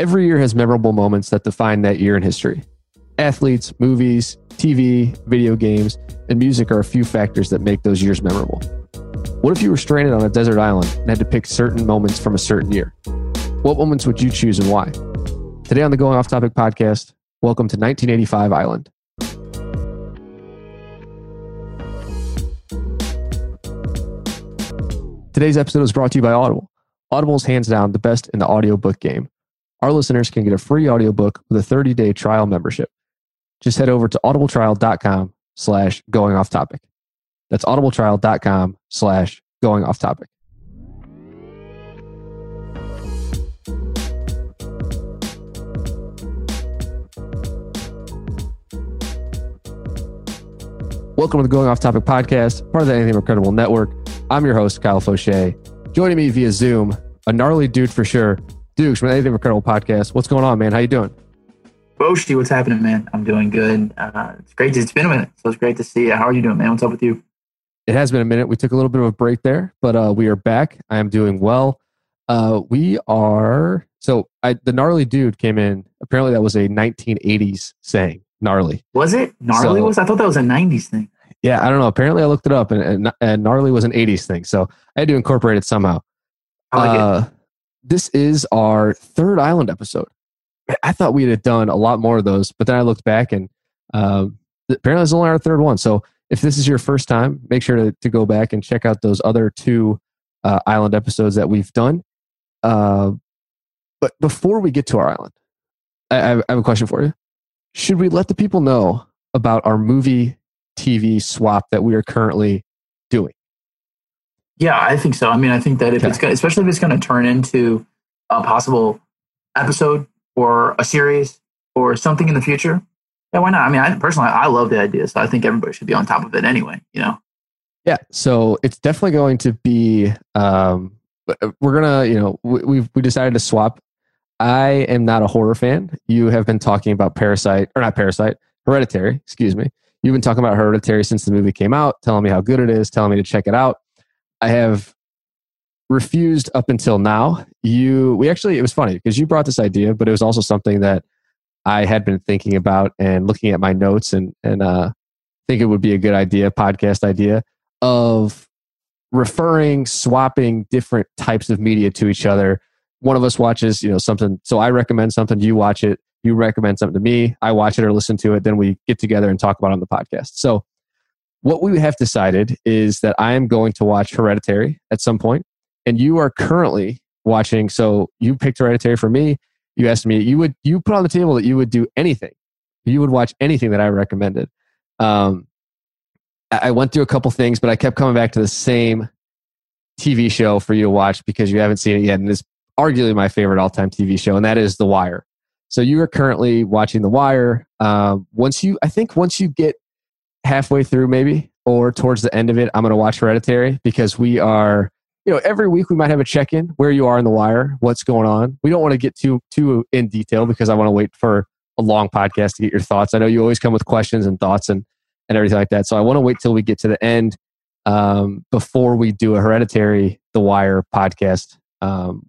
Every year has memorable moments that define that year in history. Athletes, movies, TV, video games, and music are a few factors that make those years memorable. What if you were stranded on a desert island and had to pick certain moments from a certain year? What moments would you choose and why? Today on the Going Off Topic podcast, welcome to 1985 Island. Today's episode is brought to you by Audible. Audible is hands down the best in the audiobook game. Our listeners can get a free audiobook with a 30-day trial membership. Just head over to audibletrial.com slash going off topic. That's audibletrial.com slash going off topic. Welcome to the Going Off Topic podcast, part of the Anything Incredible Network. I'm your host, Kyle Fauché. Joining me via Zoom, a gnarly dude for sure, Dukes from Anything Incredible podcast. What's going on, man? How you doing? Foshi, what's happening, man? I'm doing good. Uh, it's great. To, it's been a minute, so it's great to see you. How are you doing, man? What's up with you? It has been a minute. We took a little bit of a break there, but uh, we are back. I am doing well. Uh, we are so I, the gnarly dude came in. Apparently, that was a 1980s saying. Gnarly. Was it gnarly? So, was I thought that was a 90s thing. Yeah, I don't know. Apparently, I looked it up, and, and, and gnarly was an 80s thing. So I had to incorporate it somehow. I like uh, it. This is our third island episode. I thought we had done a lot more of those, but then I looked back and um, apparently it's only our third one. So if this is your first time, make sure to, to go back and check out those other two uh, island episodes that we've done. Uh, but before we get to our island, I, I have a question for you. Should we let the people know about our movie TV swap that we are currently doing? Yeah, I think so. I mean, I think that if okay. it's going especially if it's going to turn into a possible episode or a series or something in the future, yeah, why not? I mean, I personally, I love the idea, so I think everybody should be on top of it anyway. You know. Yeah, so it's definitely going to be. Um, we're gonna, you know, we, we've we decided to swap. I am not a horror fan. You have been talking about Parasite, or not Parasite, Hereditary. Excuse me. You've been talking about Hereditary since the movie came out, telling me how good it is, telling me to check it out. I have refused up until now. You, we actually, it was funny because you brought this idea, but it was also something that I had been thinking about and looking at my notes and and uh, think it would be a good idea, podcast idea of referring, swapping different types of media to each other. One of us watches, you know, something. So I recommend something, you watch it. You recommend something to me. I watch it or listen to it. Then we get together and talk about it on the podcast. So what we have decided is that I am going to watch Hereditary at some point and you are currently watching. So you picked Hereditary for me. You asked me, you would you put on the table that you would do anything. You would watch anything that I recommended. Um, I went through a couple things, but I kept coming back to the same TV show for you to watch because you haven't seen it yet, and it's arguably my favorite all-time TV show, and that is The Wire. So you are currently watching The Wire. Um, once you, I think, once you get halfway through, maybe or towards the end of it, I'm going to watch Hereditary because we are you know, every week we might have a check in where you are in the wire, what's going on. We don't want to get too too in detail because I want to wait for a long podcast to get your thoughts. I know you always come with questions and thoughts and and everything like that. So I want to wait till we get to the end um, before we do a hereditary The Wire podcast. Um,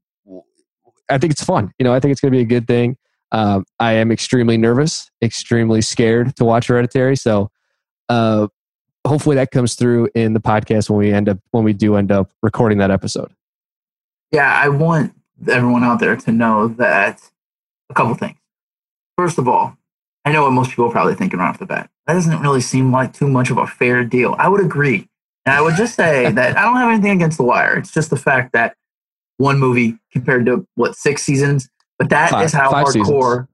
I think it's fun. You know, I think it's going to be a good thing. Um, I am extremely nervous, extremely scared to watch Hereditary. So, uh, hopefully that comes through in the podcast when we end up when we do end up recording that episode. Yeah, I want everyone out there to know that a couple things. First of all, I know what most people are probably thinking right off the bat. That doesn't really seem like too much of a fair deal. I would agree. And I would just say that I don't have anything against The Wire. It's just the fact that one movie compared to what six seasons, but that five, is how hardcore seasons.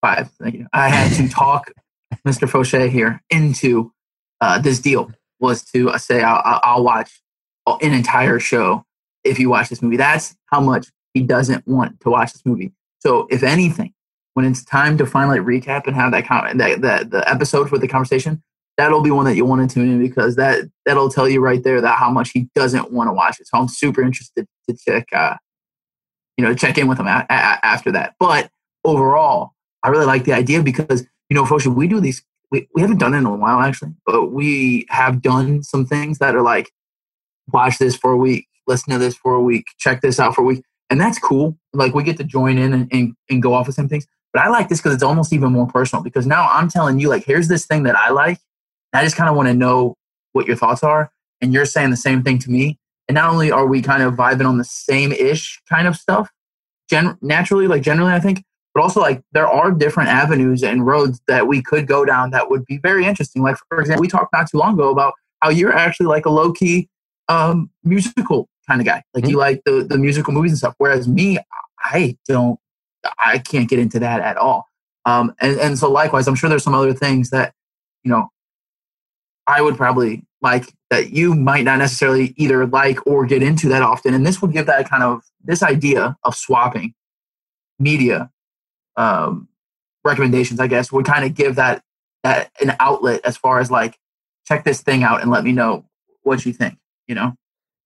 five. Thank you. I had to talk Mr. Fauché here into uh, this deal was to uh, say I'll, I'll watch an entire show if you watch this movie. That's how much he doesn't want to watch this movie. So if anything, when it's time to finally recap and have that con- that, that the episode for the conversation, that'll be one that you want to tune in because that that'll tell you right there that how much he doesn't want to watch it. So I'm super interested to check, uh, you know, check in with him a- a- after that. But overall, I really like the idea because you know, Foshi, we do these we, we haven't done it in a while actually, but we have done some things that are like watch this for a week, listen to this for a week, check this out for a week. and that's cool. Like we get to join in and, and, and go off of some things. But I like this because it's almost even more personal because now I'm telling you, like, here's this thing that I like. I just kind of want to know what your thoughts are. And you're saying the same thing to me. And not only are we kind of vibing on the same ish kind of stuff, gen- naturally, like generally, I think, but also like there are different avenues and roads that we could go down that would be very interesting. Like, for example, we talked not too long ago about how you're actually like a low key um, musical kind of guy. Like mm-hmm. you like the, the musical movies and stuff. Whereas me, I don't, I can't get into that at all. Um, and, and so likewise, I'm sure there's some other things that, you know, I would probably like that you might not necessarily either like or get into that often. And this would give that kind of, this idea of swapping media um, recommendations, I guess, would kind of give that, that an outlet as far as like, check this thing out and let me know what you think, you know?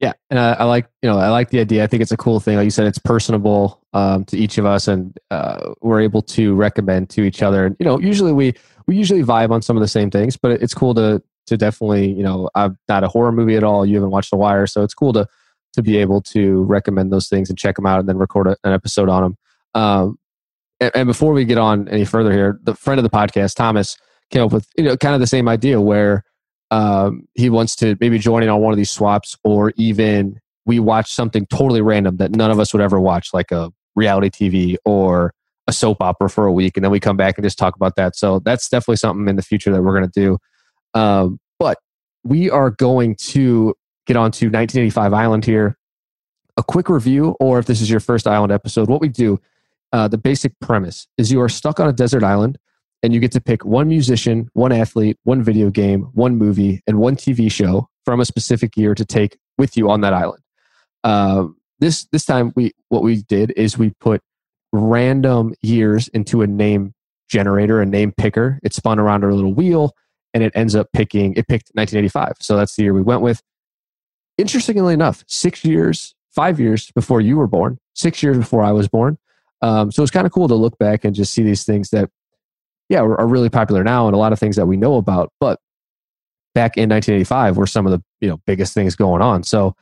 Yeah, and I, I, like you know I like the idea. I think it's a cool thing. Like you said, it's personable um, to each of us, and uh, we're able to recommend to each other. And you know, usually we we usually vibe on some of the same things, but it's cool to to definitely you know I'm not a horror movie at all. You haven't watched The Wire, so it's cool to to be able to recommend those things and check them out, and then record a, an episode on them. Um, and, before we get on any further here, the friend of the podcast, Thomas, came up with you know kind of the same idea where um, he wants to maybe join in on one of these swaps, or even we watch something totally random that none of us would ever watch, like a reality TV or a soap opera for a week, and then we come back and just talk about that. So that's definitely something in the future that we're going to do. Um, but we are going to get on to 1985 Island here. A quick review, or if this is your first Island episode, what we do, uh, the basic premise is you are stuck on a desert island and you get to pick one musician, one athlete, one video game, one movie, and one TV show from a specific year to take with you on that island. Uh, this this time, we what we did is we put random years into a name generator, a name picker. It spun around our little wheel, and it ends up picking. It picked 1985, so that's the year we went with. Interestingly enough, six years, five years before you were born, six years before I was born. Um, so it's kind of cool to look back and just see these things that yeah, are, are really popular now and a lot of things that we know about. But back in 1985 were some of the you know biggest things going on. So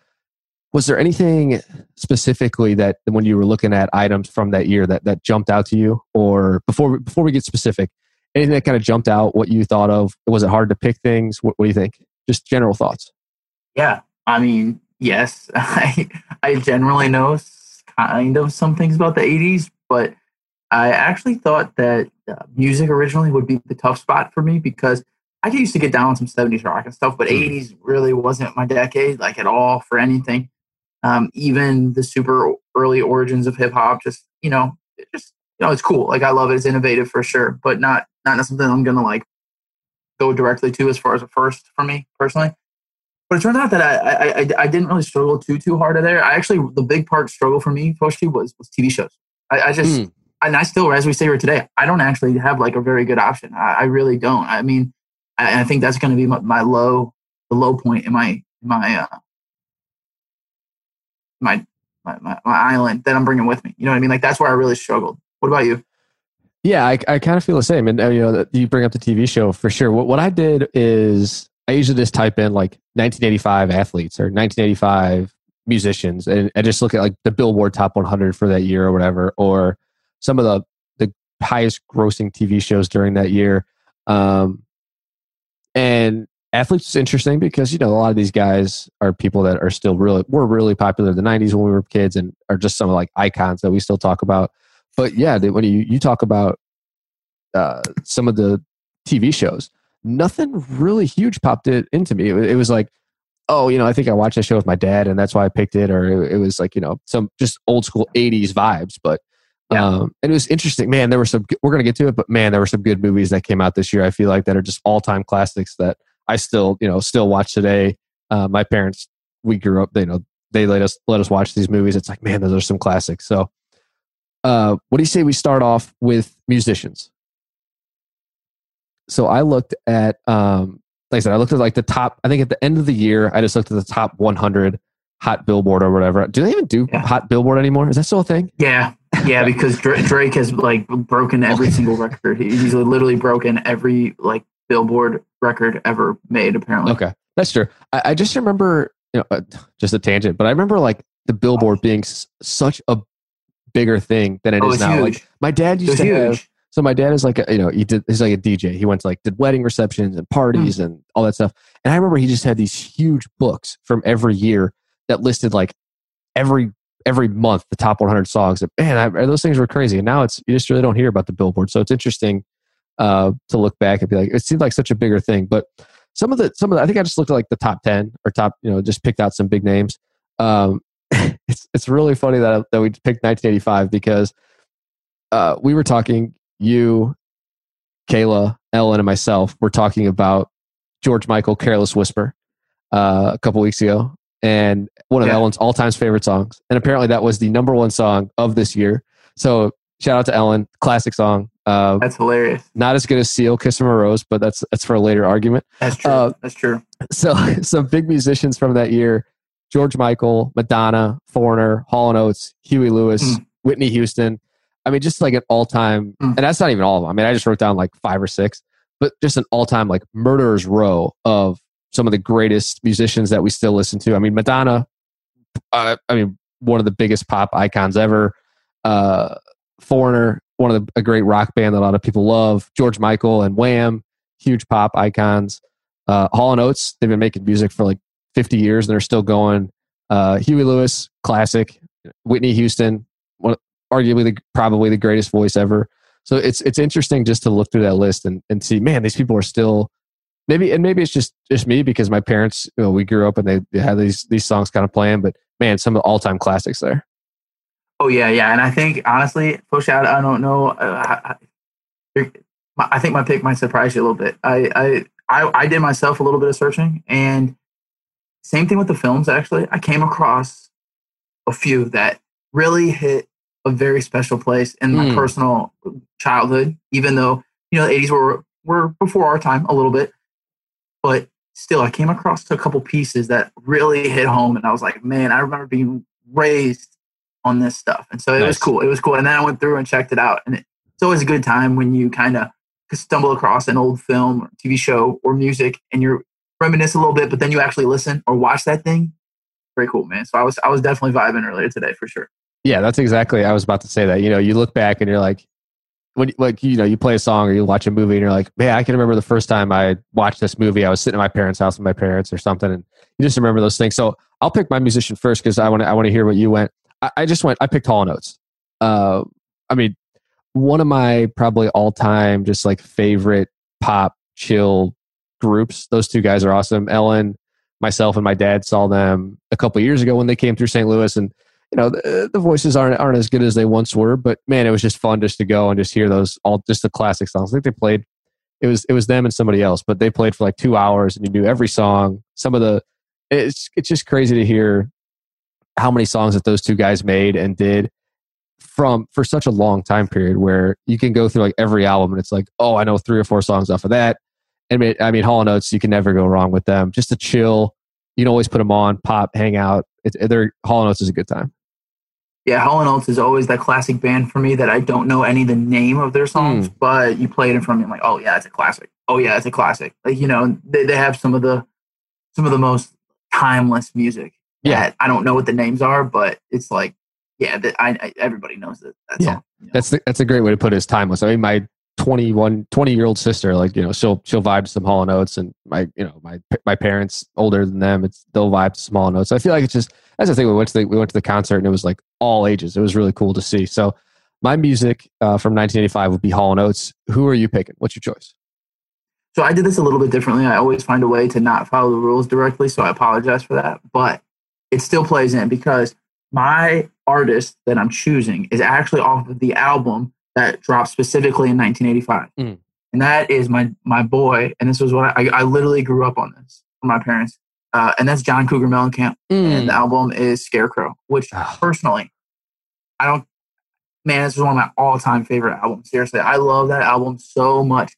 was there anything specifically that when you were looking at items from that year that that jumped out to you? Or before before we get specific anything that kind of jumped out what you thought of? Was it hard to pick things? What, what do you think? Just general thoughts. Yeah. I mean yes. I i generally know kind of some things about the 80s but I actually thought that uh, music originally would be the tough spot for me because I used to get down on some 70s rock and stuff, but mm. 80s really wasn't my decade, like at all for anything. Um, even the super early origins of hip hop, just, you know, it just, you know, it's cool. Like I love it. It's innovative for sure, but not, not something I'm going to like go directly to as far as a first for me personally. But it turns out that I, I, I, I didn't really struggle too, too hard there. I actually, the big part struggle for me, Foshi, was, was TV shows. I, I just, mm and I still, as we say here today, I don't actually have like a very good option. I, I really don't. I mean, I, I think that's going to be my, my, low, the low point in my, my, uh, my, my, my, my island that I'm bringing with me. You know what I mean? Like that's where I really struggled. What about you? Yeah, I, I kind of feel the same. And uh, you know, you bring up the TV show for sure. What, what I did is I usually just type in like 1985 athletes or 1985 musicians, and I just look at like the Billboard Top 100 for that year or whatever, or some of the the highest grossing TV shows during that year. Um, and athletes is interesting because you know a lot of these guys are people that are still really were really popular in the 90s when we were kids and are just some of like icons that we still talk about but yeah when you, you talk about uh, some of the tv shows nothing really huge popped it into me it, it, was like oh you know i think i watched that show with my dad and that's why i picked it or it, it was like you know some just old school 80s vibes but yeah. Um, and it was interesting, man. There were some. We're gonna get to it, but man, there were some good movies that came out this year. I feel like that are just all time classics that I still, you know, still watch today. Uh, my parents, we grew up. You know, they let us let us watch these movies. It's like, man, those are some classics. So, uh, what do you say we start off with musicians? So I looked at, um, like I said, I looked at like the top. I think at the end of the year, I just looked at the top 100 hot Billboard or whatever. Do they even do yeah. hot Billboard anymore? Is that still a thing? Yeah, yeah, because Drake has like broken every single record. He's literally broken every like Billboard record ever made. Apparently. Okay, that's true. I, I just remember, you know, uh, just a tangent, but I remember like the Billboard being s- such a bigger thing than it Oh, is it's now. huge. Like my dad used was to have huge. So my dad is like a, you know he did he's like a DJ. He went to like did wedding receptions and parties Hmm. and all that stuff. And I remember he just had these huge books from every year that listed like every every month the top 100 songs. And man, I, those things were crazy. And now it's you just really don't hear about the Billboard. So it's interesting uh, to look back and be like it seemed like such a bigger thing. But some of the some of the, I think I just looked at like the top 10 or top you know just picked out some big names. Um, it's it's really funny that that we picked 1985 because uh, we were talking you Kayla, Ellen, and myself were talking about George Michael, "Careless Whisper," uh, a couple weeks ago, and one of Yeah. Ellen's all-time favorite songs. And apparently, that was the number one song of this year. So, shout out to Ellen, classic song. Uh, That's hilarious. not as good as "Seal," "Kiss from a Rose," but that's that's for a later argument. That's true. Uh, That's true. So, some big musicians from that year: George Michael, Madonna, Foreigner, Hall and Oates, Huey Lewis, Mm. Whitney Houston. I mean, just like an all-time, Mm. and that's not even all of them. I mean, I just wrote down like five or six, but just an all-time like murderer's row of some of the greatest musicians that we still listen to. I mean, Madonna. Uh, I mean, one of the biggest pop icons ever. Uh, Foreigner, one of the, a great rock band that a lot of people love. George Michael and Wham, huge pop icons. Uh, Hall and Oates, they've been making music for like 50 years and they're still going. Uh, Huey Lewis, classic. Whitney Houston, one, arguably the, probably the greatest voice ever. So it's it's interesting just to look through that list and, and see, man, these people are still maybe and maybe it's just just me because my parents, you know, we grew up and they, they had these these songs kind of playing, but man, some of the all time classics there. Oh yeah, yeah, and I think honestly, push out. I don't know. Uh, I, I- I think my pick might surprise you a little bit. I, I I I did myself a little bit of searching, and same thing with the films. Actually, I came across a few that really hit a very special place in my Hmm. personal childhood. Even though you know the '80s were were before our time a little bit, but still, I came across a couple pieces that really hit home, and I was like, man, I remember being raised on this stuff. And so it was cool. It was cool. And then I went through and checked it out. And it's always a good time when you kind of stumble across an old film or TV show or music and you're reminisce a little bit, but then you actually listen or watch that thing. Very cool, man. So I was I was definitely vibing earlier today for sure. Yeah, that's exactly. I was about to say that. You know, you look back and you're like, when like you know, you play a song or you watch a movie and you're like, man, I can remember the first time I watched this movie. I was sitting at my parents' house with my parents or something, and you just remember those things. So I'll pick my musician first because I want to. I want to hear what you went. I, I just went. I picked Hall and Oates. Uh, I mean, one of my probably all time just like favorite pop chill groups. Those two guys are awesome. Ellen, myself, and my dad saw them a couple years ago when they came through St. Louis, and you know the, the voices aren't aren't as good as they once were, but man, it was just fun just to go and just hear those all just the classic songs. I think they played. It was it was them and somebody else, but they played for like two hours, and you knew every song. Some of the it's it's just crazy to hear how many songs that those two guys made and did from for such a long time period where you can go through like every album and it's like oh I know three or four songs off of that. I mean I mean Hall and Oates you can never go wrong with them. Just to chill, you can always put them on, pop, hang out. It's they're Hall and Oates is a good time. Yeah, Hall and Oates is always that classic band for me that I don't know any of the name of their songs, hmm. but you play it in front of me. I'm like, oh yeah, it's a classic. Oh yeah, it's a classic. Like you know, they, they have some of the some of the most timeless music. Yeah. I don't know what the names are, but it's like, yeah, that I, I everybody knows that. Yeah. you know? That's the, that's a great way to put it. it. Is timeless. I mean, my 21, 20 year old sister, like you know, she'll she'll vibe to some Hall and Oates, and my you know my my parents older than them, it's they'll vibe to some Oates. So I feel like it's just that's the thing. We went to the we went to the concert and it was like all ages. It was really cool to see. So my music uh, from 1985 would be Hall and Oates. Who are you picking? What's your choice? So I did this a little bit differently. I always find a way to not follow the rules directly, so I apologize for that. But it still plays in because my artist that I'm choosing is actually off of the album that dropped specifically in 1985, Mm. and that is my my boy. And this was what I, I literally grew up on this from my parents, uh, and that's John Cougar Mellencamp. And the album is Scarecrow, which Ah. personally, I don't. Man, this is one of my all-time favorite albums. Seriously, I love that album so much,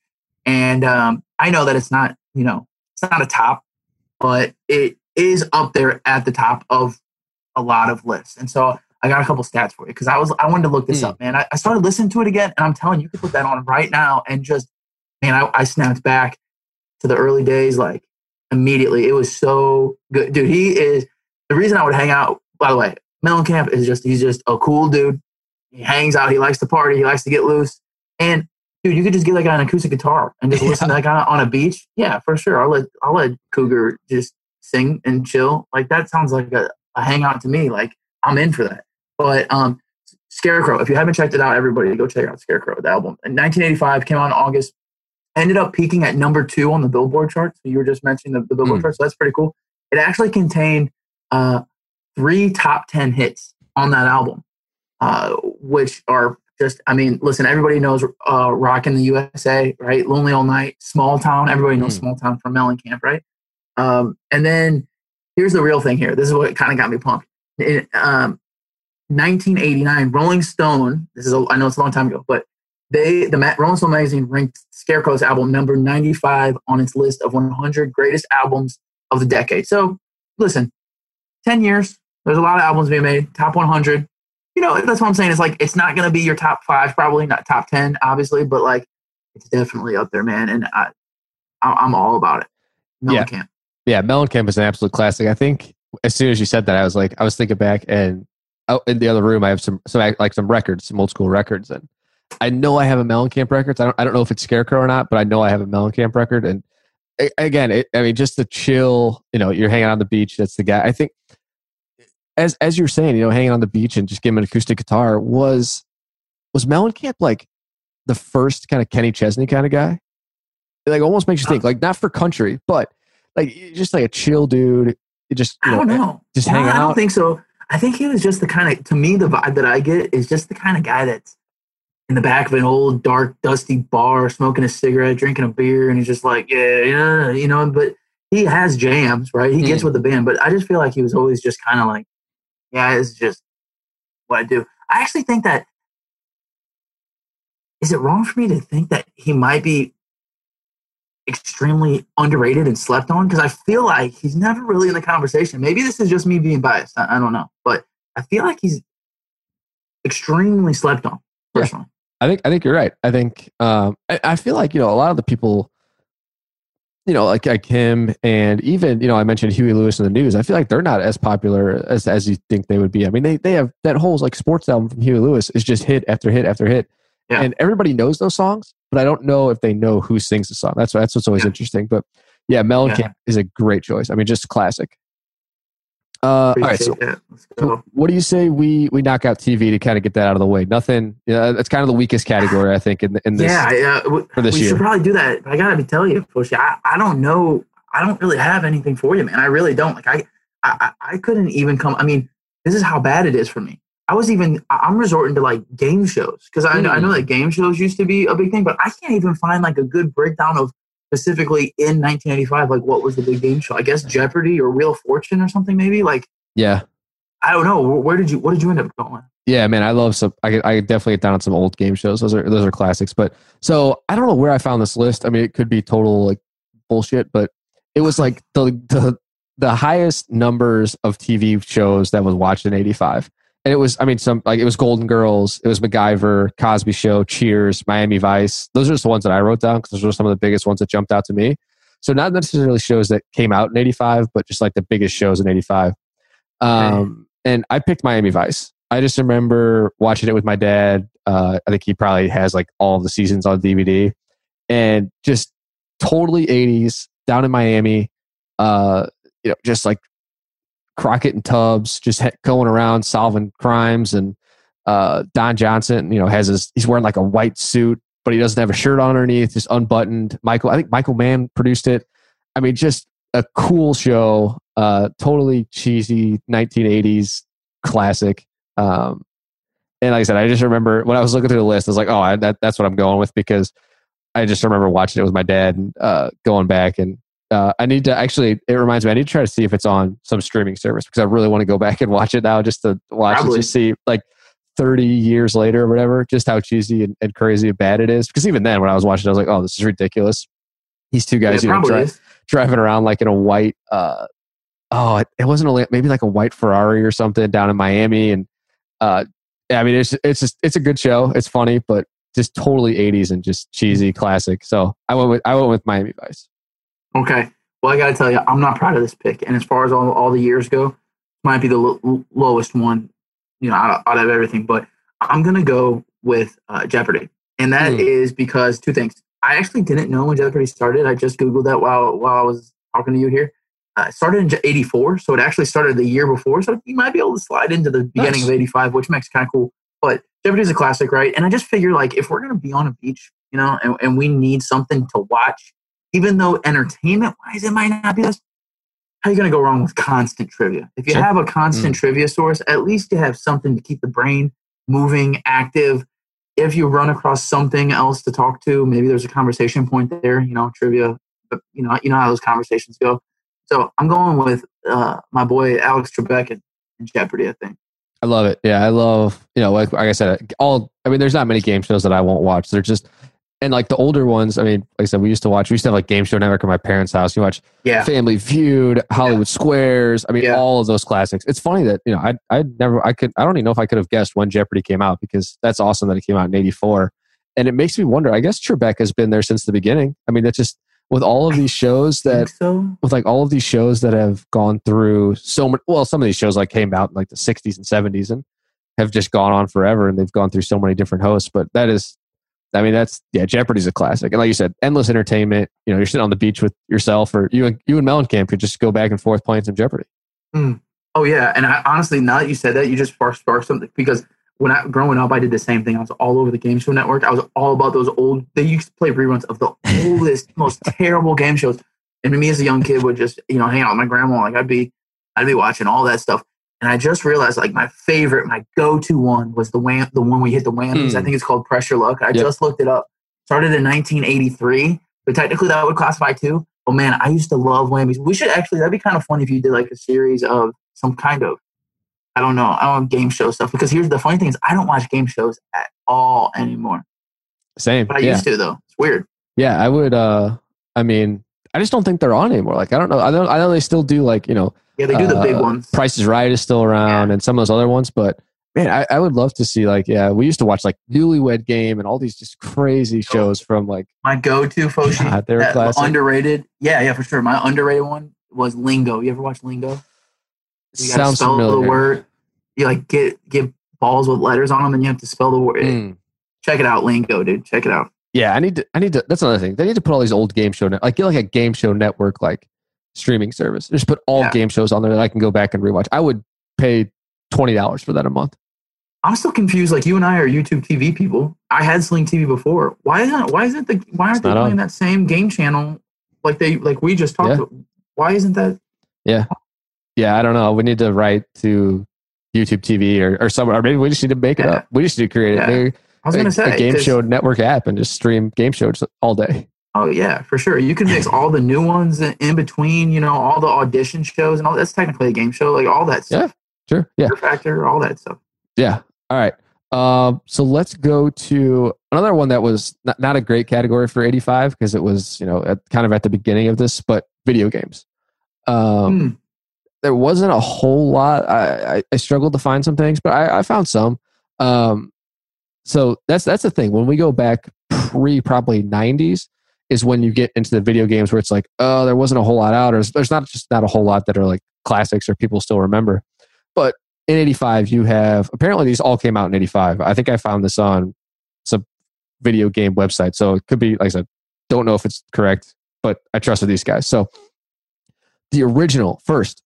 and um, I know that it's not, you know, it's not a top, but it is up there at the top of a lot of lists. And so I got a couple stats for you because I was I wanted to look this Hmm. up, man. I, I started listening to it again, and I'm telling you, you could put that on right now and just, man, I, I snapped back to the early days like immediately. It was so good, dude. He is the reason I would hang out. By the way, Mellencamp is just he's just a cool dude. he hangs out. He likes to party. He likes to get loose. And dude, you could just get like an acoustic guitar and just yeah. listen to that guy on a beach. Yeah, for sure. I'll let I'll let Cougar just sing and chill. Like that sounds like a, a hangout to me. Like I'm in for that. But um, Scarecrow, if you haven't checked it out, everybody go check out Scarecrow, the album. In 1985, came out in August. Ended up peaking at number two on the Billboard charts. You were just mentioning the, the Billboard mm. charts, so that's pretty cool. It actually contained uh, three top 10 hits on that album, uh, which are just, I mean, listen, everybody knows uh, Rock in the USA, right? Lonely Ol' Night, Small Town. Everybody knows mm. Small Town from Mellencamp, right? Um, and then here's the real thing here. This is what kind of got me pumped. In, um, 1989, Rolling Stone. This is a, I know it's a long time ago, but they the Rolling Stone magazine ranked Scarecrow's album number 95 on its list of 100 greatest albums of the decade. So listen, 10 years. There's a lot of albums being made. Top 100. You know, that's what I'm saying. It's like it's not going to be your top five, probably not top 10, obviously, but like it's definitely up there, man. And I, I'm all about it. Mellencamp. Yeah. Yeah, Mellencamp is an absolute classic. I think as soon as you said that, I was like, I was thinking back, and out in the other room, I have some, some like some records, some old school records, and I know I have a Mellencamp records. I don't, I don't know if it's Scarecrow or not, but I know I have a Mellencamp record. And again, it, I mean, just the chill. You know, you're hanging on the beach. That's the guy. I think, as as you're saying, you know, hanging on the beach and just giving an acoustic guitar was was Mellencamp like the first kind of Kenny Chesney kind of guy. It like almost makes you think, like not for country, but like just like a chill dude. just eh, I don't know, just hang no, out. I don't think so. I think he was just the kind of to me the vibe that I get is just the kind of guy that's in the back of an old dark dusty bar smoking a cigarette drinking a beer and he's just like yeah yeah you know but he has jams right he gets mm. with the band but I just feel like he was always just kind of like yeah it's just what I do I actually think that is it wrong for me to think that he might be extremely underrated and slept on because I feel like he's never really in the conversation. Maybe this is just me being biased. I, I don't know, but I feel like he's extremely slept on. Personally. I think I think you're right. I think um, I, I feel like you know a lot of the people, you know, like like him, and even you know I mentioned Huey Lewis and the News. I feel like they're not as popular as as you think they would be. I mean, they they have that whole like sports album from Huey Lewis is just hit after hit after hit yeah. And everybody knows those songs, but I don't know if they know who sings the song. That's that's what's always yeah. interesting. But yeah, Mellencamp yeah. is a great choice. I mean, just classic. Uh, all right, so, what do you say we we knock out TV to kind of get that out of the way? Nothing. Yeah, it's kind of the weakest category, I think, in in this. Yeah, yeah. For this we year, should probably do that. I gotta be telling you, Foshi, I, I don't know. I don't really have anything for you, man. I really don't. Like I, I, I couldn't even come. I mean, this is how bad it is for me. I was even I'm resorting to like game shows because I, mm. I know hmm. that game shows used to be a big thing, but I can't even find like a good breakdown of specifically in 1985 like what was the big game show? I guess Jeopardy or Wheel of Fortune or something maybe. Like yeah, I don't know. Where did you what did you end up going? Yeah, man, I love some. I I definitely get down on some old game shows. Those are those are classics. But so I don't know where I found this list. I mean, it could be total like bullshit, but it was like the the the highest numbers of TV shows that was watched in '85 and it was i mean some like it was golden girls it was macgyver cosby show cheers miami vice. Those are just the ones that i wrote down because those were some of the biggest ones that jumped out to me. So not necessarily shows that came out in 85 but just like the biggest shows in 85 um, and i picked miami vice. I just remember watching it with my dad uh, i think he probably has like all the seasons on dvd and just totally 80s down in miami uh, you know just like Crockett and Tubbs just going around solving crimes, and uh, Don Johnson, you know, has his he's wearing like a white suit, but he doesn't have a shirt on underneath, just unbuttoned. Michael, I think Michael Mann produced it. I mean, just a cool show, uh, totally cheesy 1980s classic. Um, and like I said, I just remember when I was looking through the list, I was like, oh, I, that, that's what I'm going with because I just remember watching it with my dad and uh, going back and uh, I need to actually. It reminds me. I need to try to see if it's on some streaming service because I really want to go back and watch it now, just to watch Probably. it, just see like thirty years later or whatever, just how cheesy and, and, crazy and bad it is. Because even then, when I was watching, it, I was like, "Oh, this is ridiculous." These two guys, yeah, you know, dri- driving around like in a white. Uh, oh, it, it wasn't a maybe like a white Ferrari or something down in Miami, and uh, I mean, it's it's just it's a good show. It's funny, but just totally 80s and just cheesy classic. So I went with I went with Miami Vice. Okay. Well, I got to tell you, I'm not proud of this pick. And as far as all, all the years go, might be the lowest one, you know, out of, out of everything. But I'm gonna go with uh, Jeopardy, and that Hmm. is because two things. I actually didn't know when Jeopardy started. I just googled that while while I was talking to you here. Uh, it started in '84, so it actually started the year before. So you might be able to slide into the beginning Nice. of '85, which makes kind of cool. But Jeopardy's a classic, right? And I just figure like if we're gonna be on a beach, you know, and, and we need something to watch, even though entertainment wise it might not be this, how are you gonna go wrong with constant trivia? If you Sure. have a constant trivia source, at least you have something to keep the brain moving, active. If you run across something else to talk to, maybe there's a conversation point there, you know, trivia, but you know, you know how those conversations go. So I'm going with uh, my boy Alex Trebek in, and Jeopardy. I think. I love it. Yeah, I love you know like like I said, all I mean, there's not many game shows that I won't watch. They're just and like the older ones. I mean, like I said, we used to watch. We used to have like Game Show Network at my parents' house. You watch Yeah, Family Feud, Hollywood Squares. I mean, Yeah. all of those classics. It's funny that you know I I never I could I don't even know if I could have guessed when Jeopardy came out because that's awesome that it came out in '84, and it makes me wonder. I guess Trebek has been there since the beginning. I mean, that's just with all of these shows that so. with like all of these shows that have gone through so much well some of these shows like came out in like the 60s and 70s and have just gone on forever and they've gone through so many different hosts but that is i mean that's yeah jeopardy's a classic and like you said endless entertainment you know you're sitting on the beach with yourself or you and you and mellencamp could just go back and forth playing some jeopardy hmm. Oh yeah, and I, honestly, now that you said that, you just sparked, sparked something because when I growing up, I did the same thing. I was all over the Game Show Network. I was all about those old. They used to play reruns of the oldest, most terrible game shows. And to me as a young kid would just you know hang out with my grandma. Like I'd be, I'd be watching all that stuff. And I just realized like my favorite, my go-to one was the wham, the one we hit the whammies. Hmm. I think it's called Press Your Luck. I Yep. just looked it up. Started in 1983, but technically that would classify too. Oh man, I used to love whammies. We should actually that'd be kind of fun if you did like a series of some kind of I don't know, I don't game show stuff. Because here's the funny thing is I don't watch game shows at all anymore. same But I yeah used to though. It's weird. yeah i would uh i mean i just don't think they're on anymore like i don't know i know i know they still do like you know Yeah, they do the big Uh, ones. Price is Right is still around, and some of those other ones. But man, I, I would love to see like yeah, we used to watch like Newlywed Game and all these just crazy shows from like My go-to Foshi, God, they were that classic. underrated. Yeah, yeah, for sure. My underrated one was Lingo. You ever watch Lingo? You gotta sounds spell familiar. the word. You like get get balls with letters on them, and you have to spell the word. Mm. Check it out, Lingo, dude. Check it out. Yeah, I need to. I need to. That's another thing. They need to put all these old game show net, like get like a game show network like streaming service. Just put all Yeah. game shows on there that I can go back and rewatch. I would pay twenty dollars for that a month. I'm still confused. Like you and I are YouTube TV people. I had Sling TV before. Why isn't why isn't the why aren't It's they playing on. that same game channel like they like we just talked? Yeah. about? Why isn't that? Yeah, yeah. I don't know. We need to write to YouTube TV or, or somewhere, or maybe we just need to make it Yeah. up. We just need to create Yeah. a, I was gonna say a game show network app and just stream game shows all day. Oh yeah, for sure. You can mix all the new ones in in between. You know, all the audition shows and all. That's technically a game show. Like all that stuff. Yeah, Sure. Yeah. Fear Factor, all that stuff. Yeah. All right. Um, so let's go to another one that was not, not a great category for 85 because it was, you know, at, kind of at the beginning of this, but video games. Um, Hmm. There wasn't a whole lot. I, I, I struggled to find some things, but I, I found some. Um, so that's that's the thing. When we go back pre probably 90s is when you get into the video games where it's like, oh, there wasn't a whole lot out, or there's not just not a whole lot that are like classics or people still remember. But in 85 you have apparently these all came out in 85 i think i found this on some video game website so it could be like i said don't know if it's correct but i trusted these guys so the original first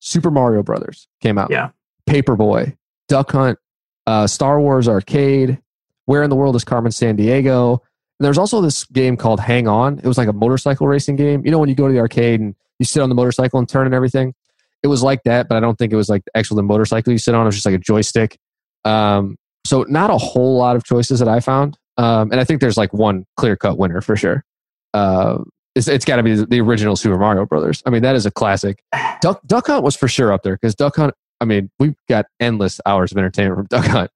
super mario brothers came out Yeah. paperboy duck hunt uh, star wars arcade where in the world is Carmen Sandiego and there's also this game called hang on it was like a motorcycle racing game you know when you go to the arcade and you sit on the motorcycle and turn and everything it was like that, but I don't think it was like actually the motorcycle you sit on. It was just like a joystick. Um, so not a whole lot of choices that I found. Um, and I think there's like one clear cut winner for sure. Uh, it's, it's got to be the, original Super Mario Brothers. I mean, that is a classic. Duck Duck Hunt was for sure up there because Duck Hunt. I mean, we've got endless hours of entertainment from Duck Hunt,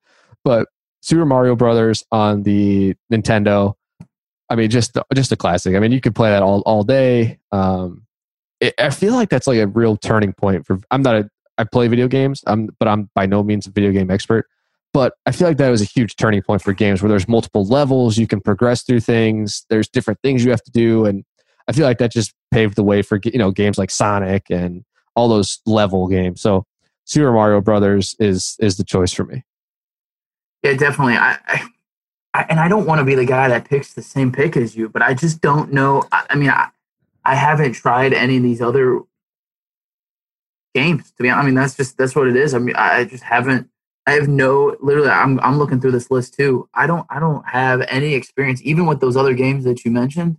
but Super Mario Brothers on the Nintendo. I mean, just just a classic. I mean, you could play that all all day. Um, it, I feel like that's like a real turning point for. I'm not a. I play video games. I'm, but I'm by no means a video game expert. But I feel like that was a huge turning point for games where there's multiple levels. You can progress through things. There's different things you have to do, and I feel like that just paved the way for you know games like Sonic and all those level games. So Super Mario Brothers is is the choice for me. Yeah, definitely. I, I, and I don't want to be the guy that picks the same pick as you, but I just don't know. I, I mean, I, I haven't tried any of these other games to be honest. I mean, that's just that's what it is. I mean, I just haven't. I have no literally. I'm I'm looking through this list too. I don't I don't have any experience even with those other games that you mentioned.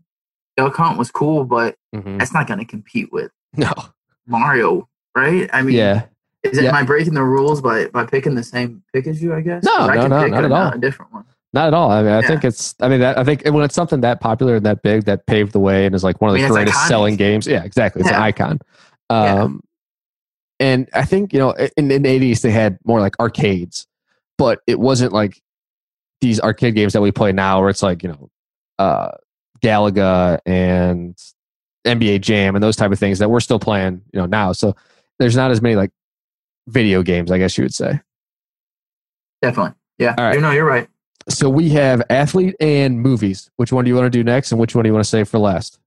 Duck Hunt was cool, but Mhm. that's not going to compete with No. Mario, right? I mean, Yeah. Is it Yeah. am I breaking the rules by by picking the same pick as you? I guess No, 'Cause I no, can no, pick not at all. A different one. Not at all. I mean, I Yeah. think it's. I mean, that I think when it's something that popular and that big that paved the way and is like one of I the mean, greatest iconic. selling games. Yeah, exactly. It's an Yeah. icon. Yeah. Um, and I think you know in, in the eighties they had more like arcades, but it wasn't like these arcade games that we play now, where it's like you know, uh, Galaga and NBA Jam and those type of things that we're still playing. You know now, so there's not as many like video games, I guess you would say. Definitely. Yeah. All right. You know, you're right. So we have athlete and movies. Which one do you want to do next, and which one do you want to save for last?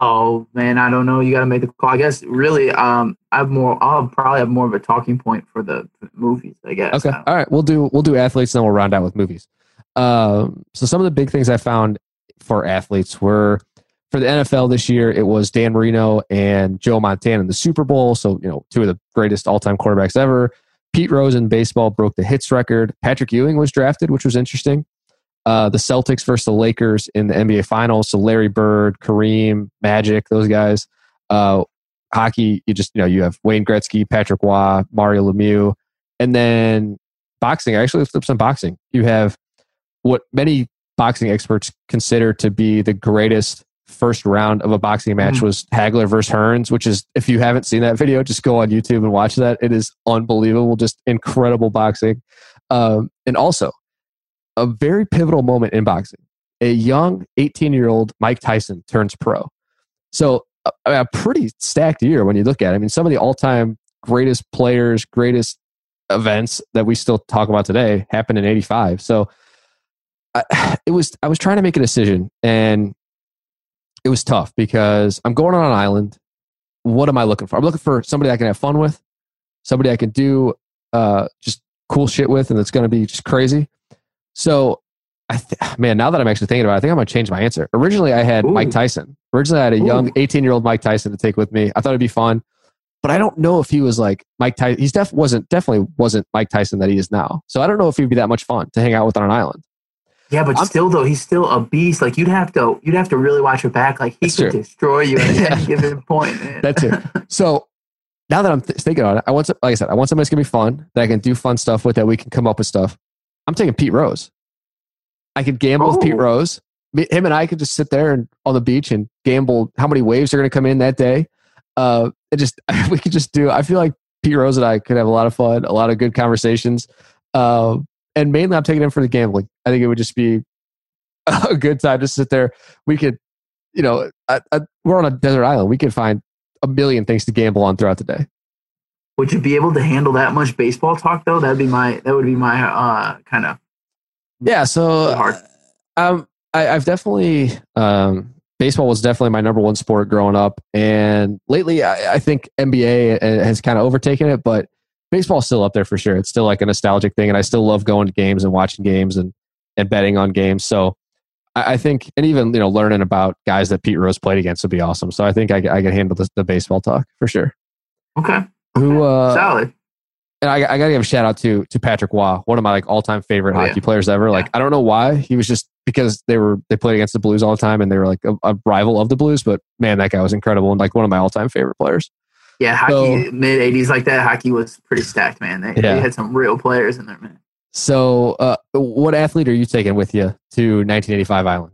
Oh man, I don't know. You got to make the call. I guess really, um, I have more. I'll probably have more of a talking point for the, for the movies. I guess. Okay, Uh, all right. We'll do we'll do athletes, and then we'll round out with movies. Um, so some of the big things I found for athletes were for the NFL this year. It was Dan Marino and Joe Montana in the Super Bowl. So you know, two of the greatest all time quarterbacks ever. Pete Rose in baseball broke the hits record. Patrick Ewing was drafted, which was interesting. Uh, the Celtics versus the Lakers in the NBA Finals. So Larry Bird, Kareem, Magic, those guys. Uh, hockey, you just you know you have Wayne Gretzky, Patrick Roy, Mario Lemieux, and then boxing. I actually up some boxing. You have what many boxing experts consider to be the greatest first round of a boxing match Mhm. was Hagler versus Hearns, which is if you haven't seen that video, just go on YouTube and watch that. It is unbelievable, just incredible boxing. Um, and also a very pivotal moment in boxing. A young 18 year old Mike Tyson turns pro. So a, a pretty stacked year when you look at it. I mean, some of the all time greatest players, greatest events that we still talk about today happened in 85. So I, it was, I was trying to make a decision and it was tough because I'm going on an island. What am I looking for? I'm looking for somebody I can have fun with, somebody I can do uh, just cool shit with, and it's going to be just crazy. So, I th- man, now that I'm actually thinking about it, I think I'm going to change my answer. Originally, I had Ooh. Mike Tyson. Originally, I had a young 18 year old Mike Tyson to take with me. I thought it'd be fun, but I don't know if he was like Mike Tyson. He's def wasn't definitely wasn't Mike Tyson that he is now. So I don't know if he'd be that much fun to hang out with on an island. Yeah, but I'm- still, though, he's still a beast. Like you'd have to, you'd have to really watch your back. Like he could true. destroy you at Yeah. any given point. Man. That's it. So now that I'm th- thinking on it, I want some, like I said, I want somebody that's gonna be fun that I can do fun stuff with that we can come up with stuff. I'm taking Pete Rose. I could gamble with Pete Oh. Rose. Me- Him and I could just sit there and on the beach and gamble how many waves are going to come in that day. Uh, it just we could just do. I feel like Pete Rose and I could have a lot of fun, a lot of good conversations. Uh, and mainly, I'm taking him for the gambling. I think it would just be a good time to sit there. We could, you know, I, I, we're on a desert island. We could find a million things to gamble on throughout the day. Would you be able to handle that much baseball talk though? That'd be my, that would be my uh, kind of Yeah, so hard. um, I, I've definitely um, baseball was definitely my number one sport growing up, and lately I, I think NBA has kind of overtaken it, but baseball's still up there for sure. It's still like a nostalgic thing, and I still love going to games and watching games and and betting on games. So I, I think, and even you know, learning about guys that Pete Rose played against would be awesome. So I think I, I can handle the, the baseball talk for sure. Okay, Who uh, solid. and I, I got to give a shout out to to Patrick Roy, one of my like all time favorite Oh, yeah. hockey players ever. Like I don't know why he was just because they were they played against the Blues all the time and they were like a, a rival of the Blues, but man, that guy was incredible and like one of my all time favorite players. Yeah, hockey So- mid '80s like that. Hockey was pretty stacked, man. They, Yeah. they had some real players in there, man. So, uh, what athlete are you taking with you to 1985 Island?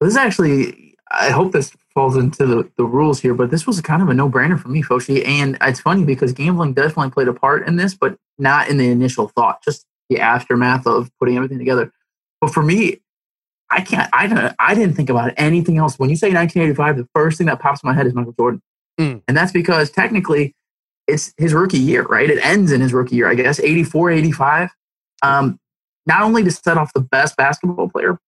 This is actually, I hope this falls into the, the rules here, but this was kind of a no brainer for me, Foshi. And it's funny because gambling definitely played a part in this, but not in the initial thought, just the aftermath of putting everything together. But for me, I can't, I don't, I didn't think about anything else. When you say 1985, the first thing that pops in my head is Michael Jordan. Mm. And that's because technically it's his rookie year, right? It ends in his rookie year, I guess, 84, 85. Um, not only to set off the best basketball player,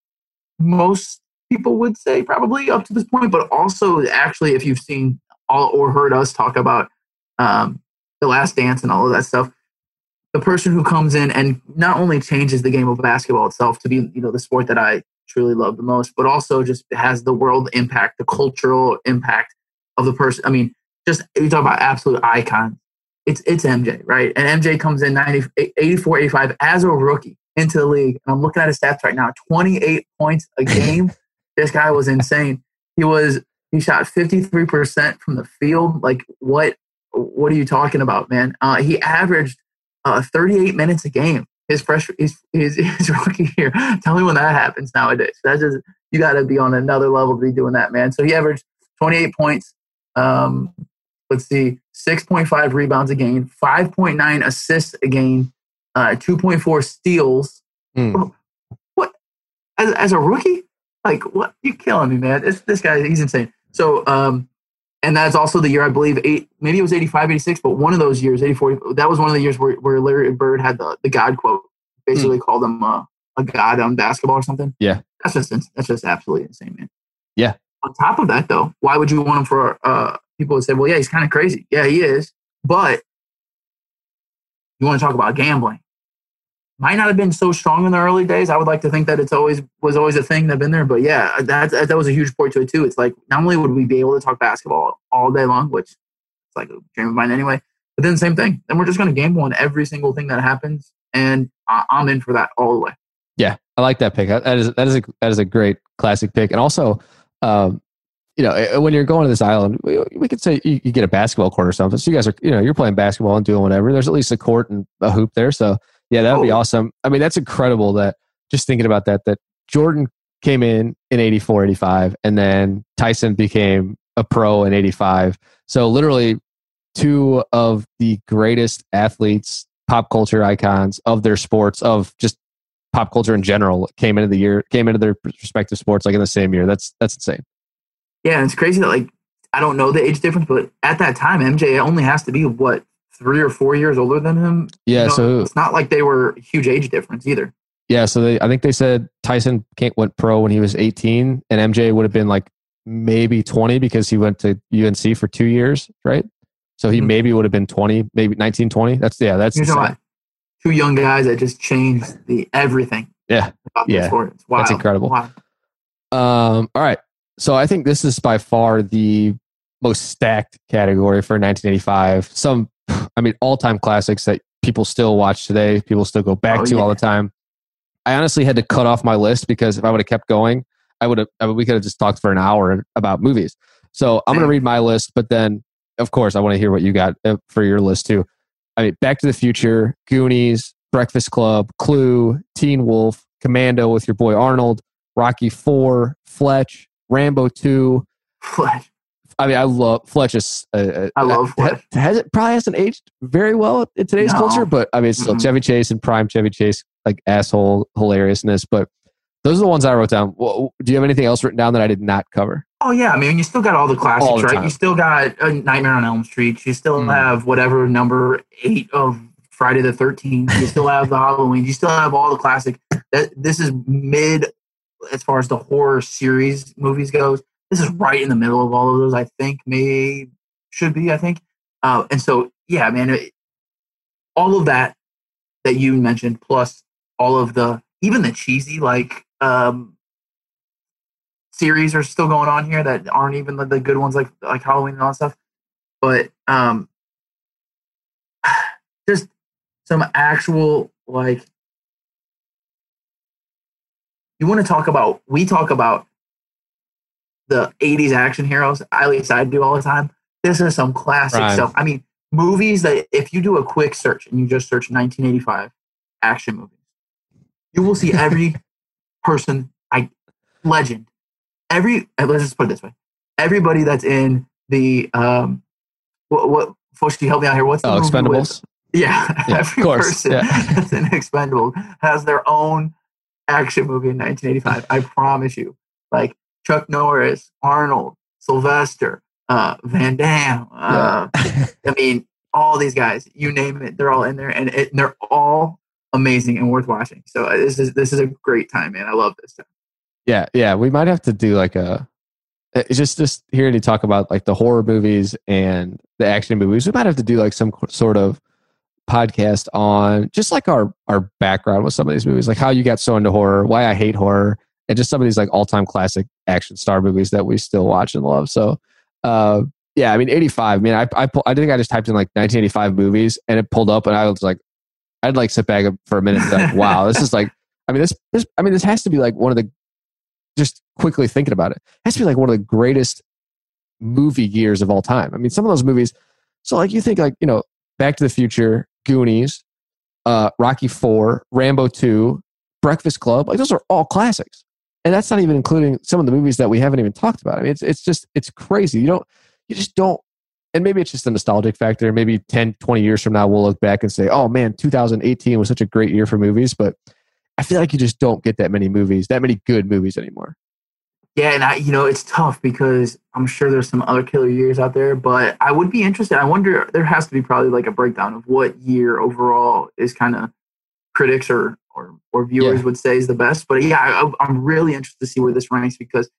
most people would say probably up to this point, but also actually if you've seen all or heard us talk about um, the last dance and all of that stuff, the person who comes in and not only changes the game of basketball itself to be, you know, the sport that I truly love the most, but also just has the world impact, the cultural impact of the person. I mean, just you talk about absolute icons. It's it's MJ, right? And MJ comes in 90, 84, 85 as a rookie into the league. And I'm looking at his stats right now 28 points a game. this guy was insane. He was he shot 53% from the field. Like what what are you talking about, man? Uh, he averaged uh, 38 minutes a game. His fresh his, his, his rookie year. Tell me when that happens nowadays. That's just you got to be on another level to be doing that, man. So he averaged 28 points. Um, let's see, 6.5 rebounds a game, 5.9 assists a game, uh, 2.4 steals. Mm. What as, as a rookie? Like what? You're killing me, man? This this guy, he's insane. So, um, and that's also the year I believe eight, maybe it was 85, 86, but one of those years, 84, that was one of the years where, where Larry Bird had the, the God quote, basically mm. called him uh, a god on basketball or something. Yeah. That's just, that's just absolutely insane, man. Yeah. On top of that though, why would you want him for, uh, people would say, well, yeah, he's kind of crazy. Yeah, he is. But you want to talk about gambling might not have been so strong in the early days. I would like to think that it's always was always a thing that been there, but yeah, that that was a huge point to it too. It's like not only would we be able to talk basketball all day long, which is like a dream of mine anyway, but then same thing. Then we're just going to gamble on every single thing that happens, and I'm in for that all the way. Yeah, I like that pick. That is that is a that is a great classic pick, and also. Um, you know, when you're going to this island, we, we could say you, you, get a basketball court or something. So you guys are, you know, you're playing basketball and doing whatever. There's at least a court and a hoop there. So yeah, that would oh. be awesome. I mean, that's incredible that just thinking about that, that Jordan came in in 84, 85, and then Tyson became a pro in 85. So literally two of the greatest athletes, pop culture icons of their sports, of just pop culture in general, came into the year, came into their respective sports like in the same year. That's that's insane. Yeah, it's crazy that like I don't know the age difference, but at that time, MJ only has to be what three or four years older than him. Yeah, you know, so it's not like they were huge age difference either. Yeah, so they, I think they said Tyson went pro when he was 18, and MJ would have been like maybe 20 because he went to UNC for two years, right? So he mm-hmm. maybe would have been 20, maybe 19, 20. That's yeah, that's two young guys that just changed the everything. Yeah, yeah, that's incredible. Um, all right, so I think this is by far the most stacked category for 1985. Some I mean, all time classics that people still watch today, people still go back oh, to yeah. all the time. I honestly had to cut off my list because if I would have kept going, I would have, I mean, we could have just talked for an hour about movies. So I'm going to read my list, but then, of course, I want to hear what you got uh, for your list too. I mean, Back to the Future, Goonies, Breakfast Club, Clue, Teen Wolf, Commando with your boy Arnold, Rocky Four, Fletch, Rambo Two, Fletch. I mean, I love Fletch. Is, uh, uh I love Fletch. Has, it probably hasn't aged very well in today's no. culture, but I mean, it's still mm-hmm. Chevy Chase and prime Chevy Chase, like asshole hilariousness. But those are the ones I wrote down. Well, do you have anything else written down that I did not cover? Oh yeah, I mean, you still got all the classics, all the right? You still got uh, Nightmare on Elm Street. You still mm. have whatever number eight of Friday the Thirteenth. You still have the Halloween. You still have all the classic. That this is mid as far as the horror series movies goes this is right in the middle of all of those. I think may should be. I think, uh, and so yeah, man, it, all of that that you mentioned, plus all of the even the cheesy like um, series are still going on here that aren't even the, the good ones like like Halloween and all that stuff. But um, just some actual like you want to talk about we talk about the 80s action heroes, at least I do all the time. This is some classic right. stuff. I mean, movies that if you do a quick search and you just search 1985 action movies, you will see every person, I legend, every uh, let's just put it this way, everybody that's in the um, what what Fosh, you help me out here? What's the oh, Expendables? Yeah, yeah, every person yeah. that's in Expendables has their own action movie in 1985. I promise you. Like Chuck Norris, Arnold, Sylvester, uh, Van Damme. Uh, yeah. I mean, all these guys, you name it, they're all in there, and, it, and they're all amazing and worth watching. So uh, this is this is a great time, man. I love this time. Yeah, yeah. We might have to do like a just just hearing you talk about like the horror movies and the action movies. We might have to do like some sort of podcast on just like our our background with some of these movies, like how you got so into horror, why I hate horror, and just some of these like all time classic action star movies that we still watch and love. So, uh, yeah, I mean, 85. I mean, I, I, I think I just typed in like 1985 movies and it pulled up and I was like, I'd like to sit back for a minute and be like, wow, this is like, I mean, this, this, I mean, this has to be like one of the, just quickly thinking about it, it has to be like one of the greatest movie years of all time. I mean, some of those movies, so like you think like, you know, Back to the Future, Goonies, uh, Rocky Four, Rambo Two, Breakfast Club, like those are all classics. And that's not even including some of the movies that we haven't even talked about. I mean, it's it's just it's crazy. You don't you just don't and maybe it's just a nostalgic factor. Maybe 10, 20 years from now, we'll look back and say, oh man, 2018 was such a great year for movies. But I feel like you just don't get that many movies, that many good movies anymore. Yeah, and I, you know, it's tough because I'm sure there's some other killer years out there, but I would be interested. I wonder, there has to be probably like a breakdown of what year overall is kind of critics or, or, or viewers yeah. would say is the best. But yeah, I, I'm really interested to see where this ranks because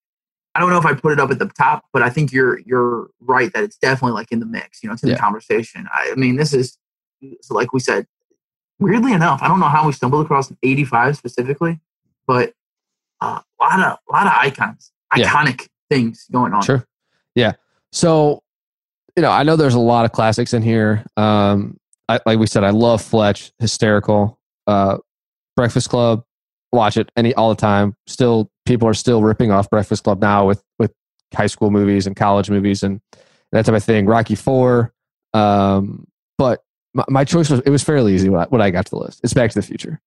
I don't know if I put it up at the top, but I think you're you're right that it's definitely like in the mix. You know, it's in yeah. the conversation. I, I, mean, this is like we said. Weirdly enough, I don't know how we stumbled across 85 specifically, but uh, a lot of a lot of icons, yeah. iconic things going on. Sure. Yeah. So, you know, I know there's a lot of classics in here. Um, I, like we said, I love Fletch, hysterical. Uh, Breakfast Club, watch it any all the time. Still, people are still ripping off Breakfast Club now with with high school movies and college movies and that type of thing. Rocky Four, um, but my, my, choice was it was fairly easy when I, when I got to the list. It's Back to the Future.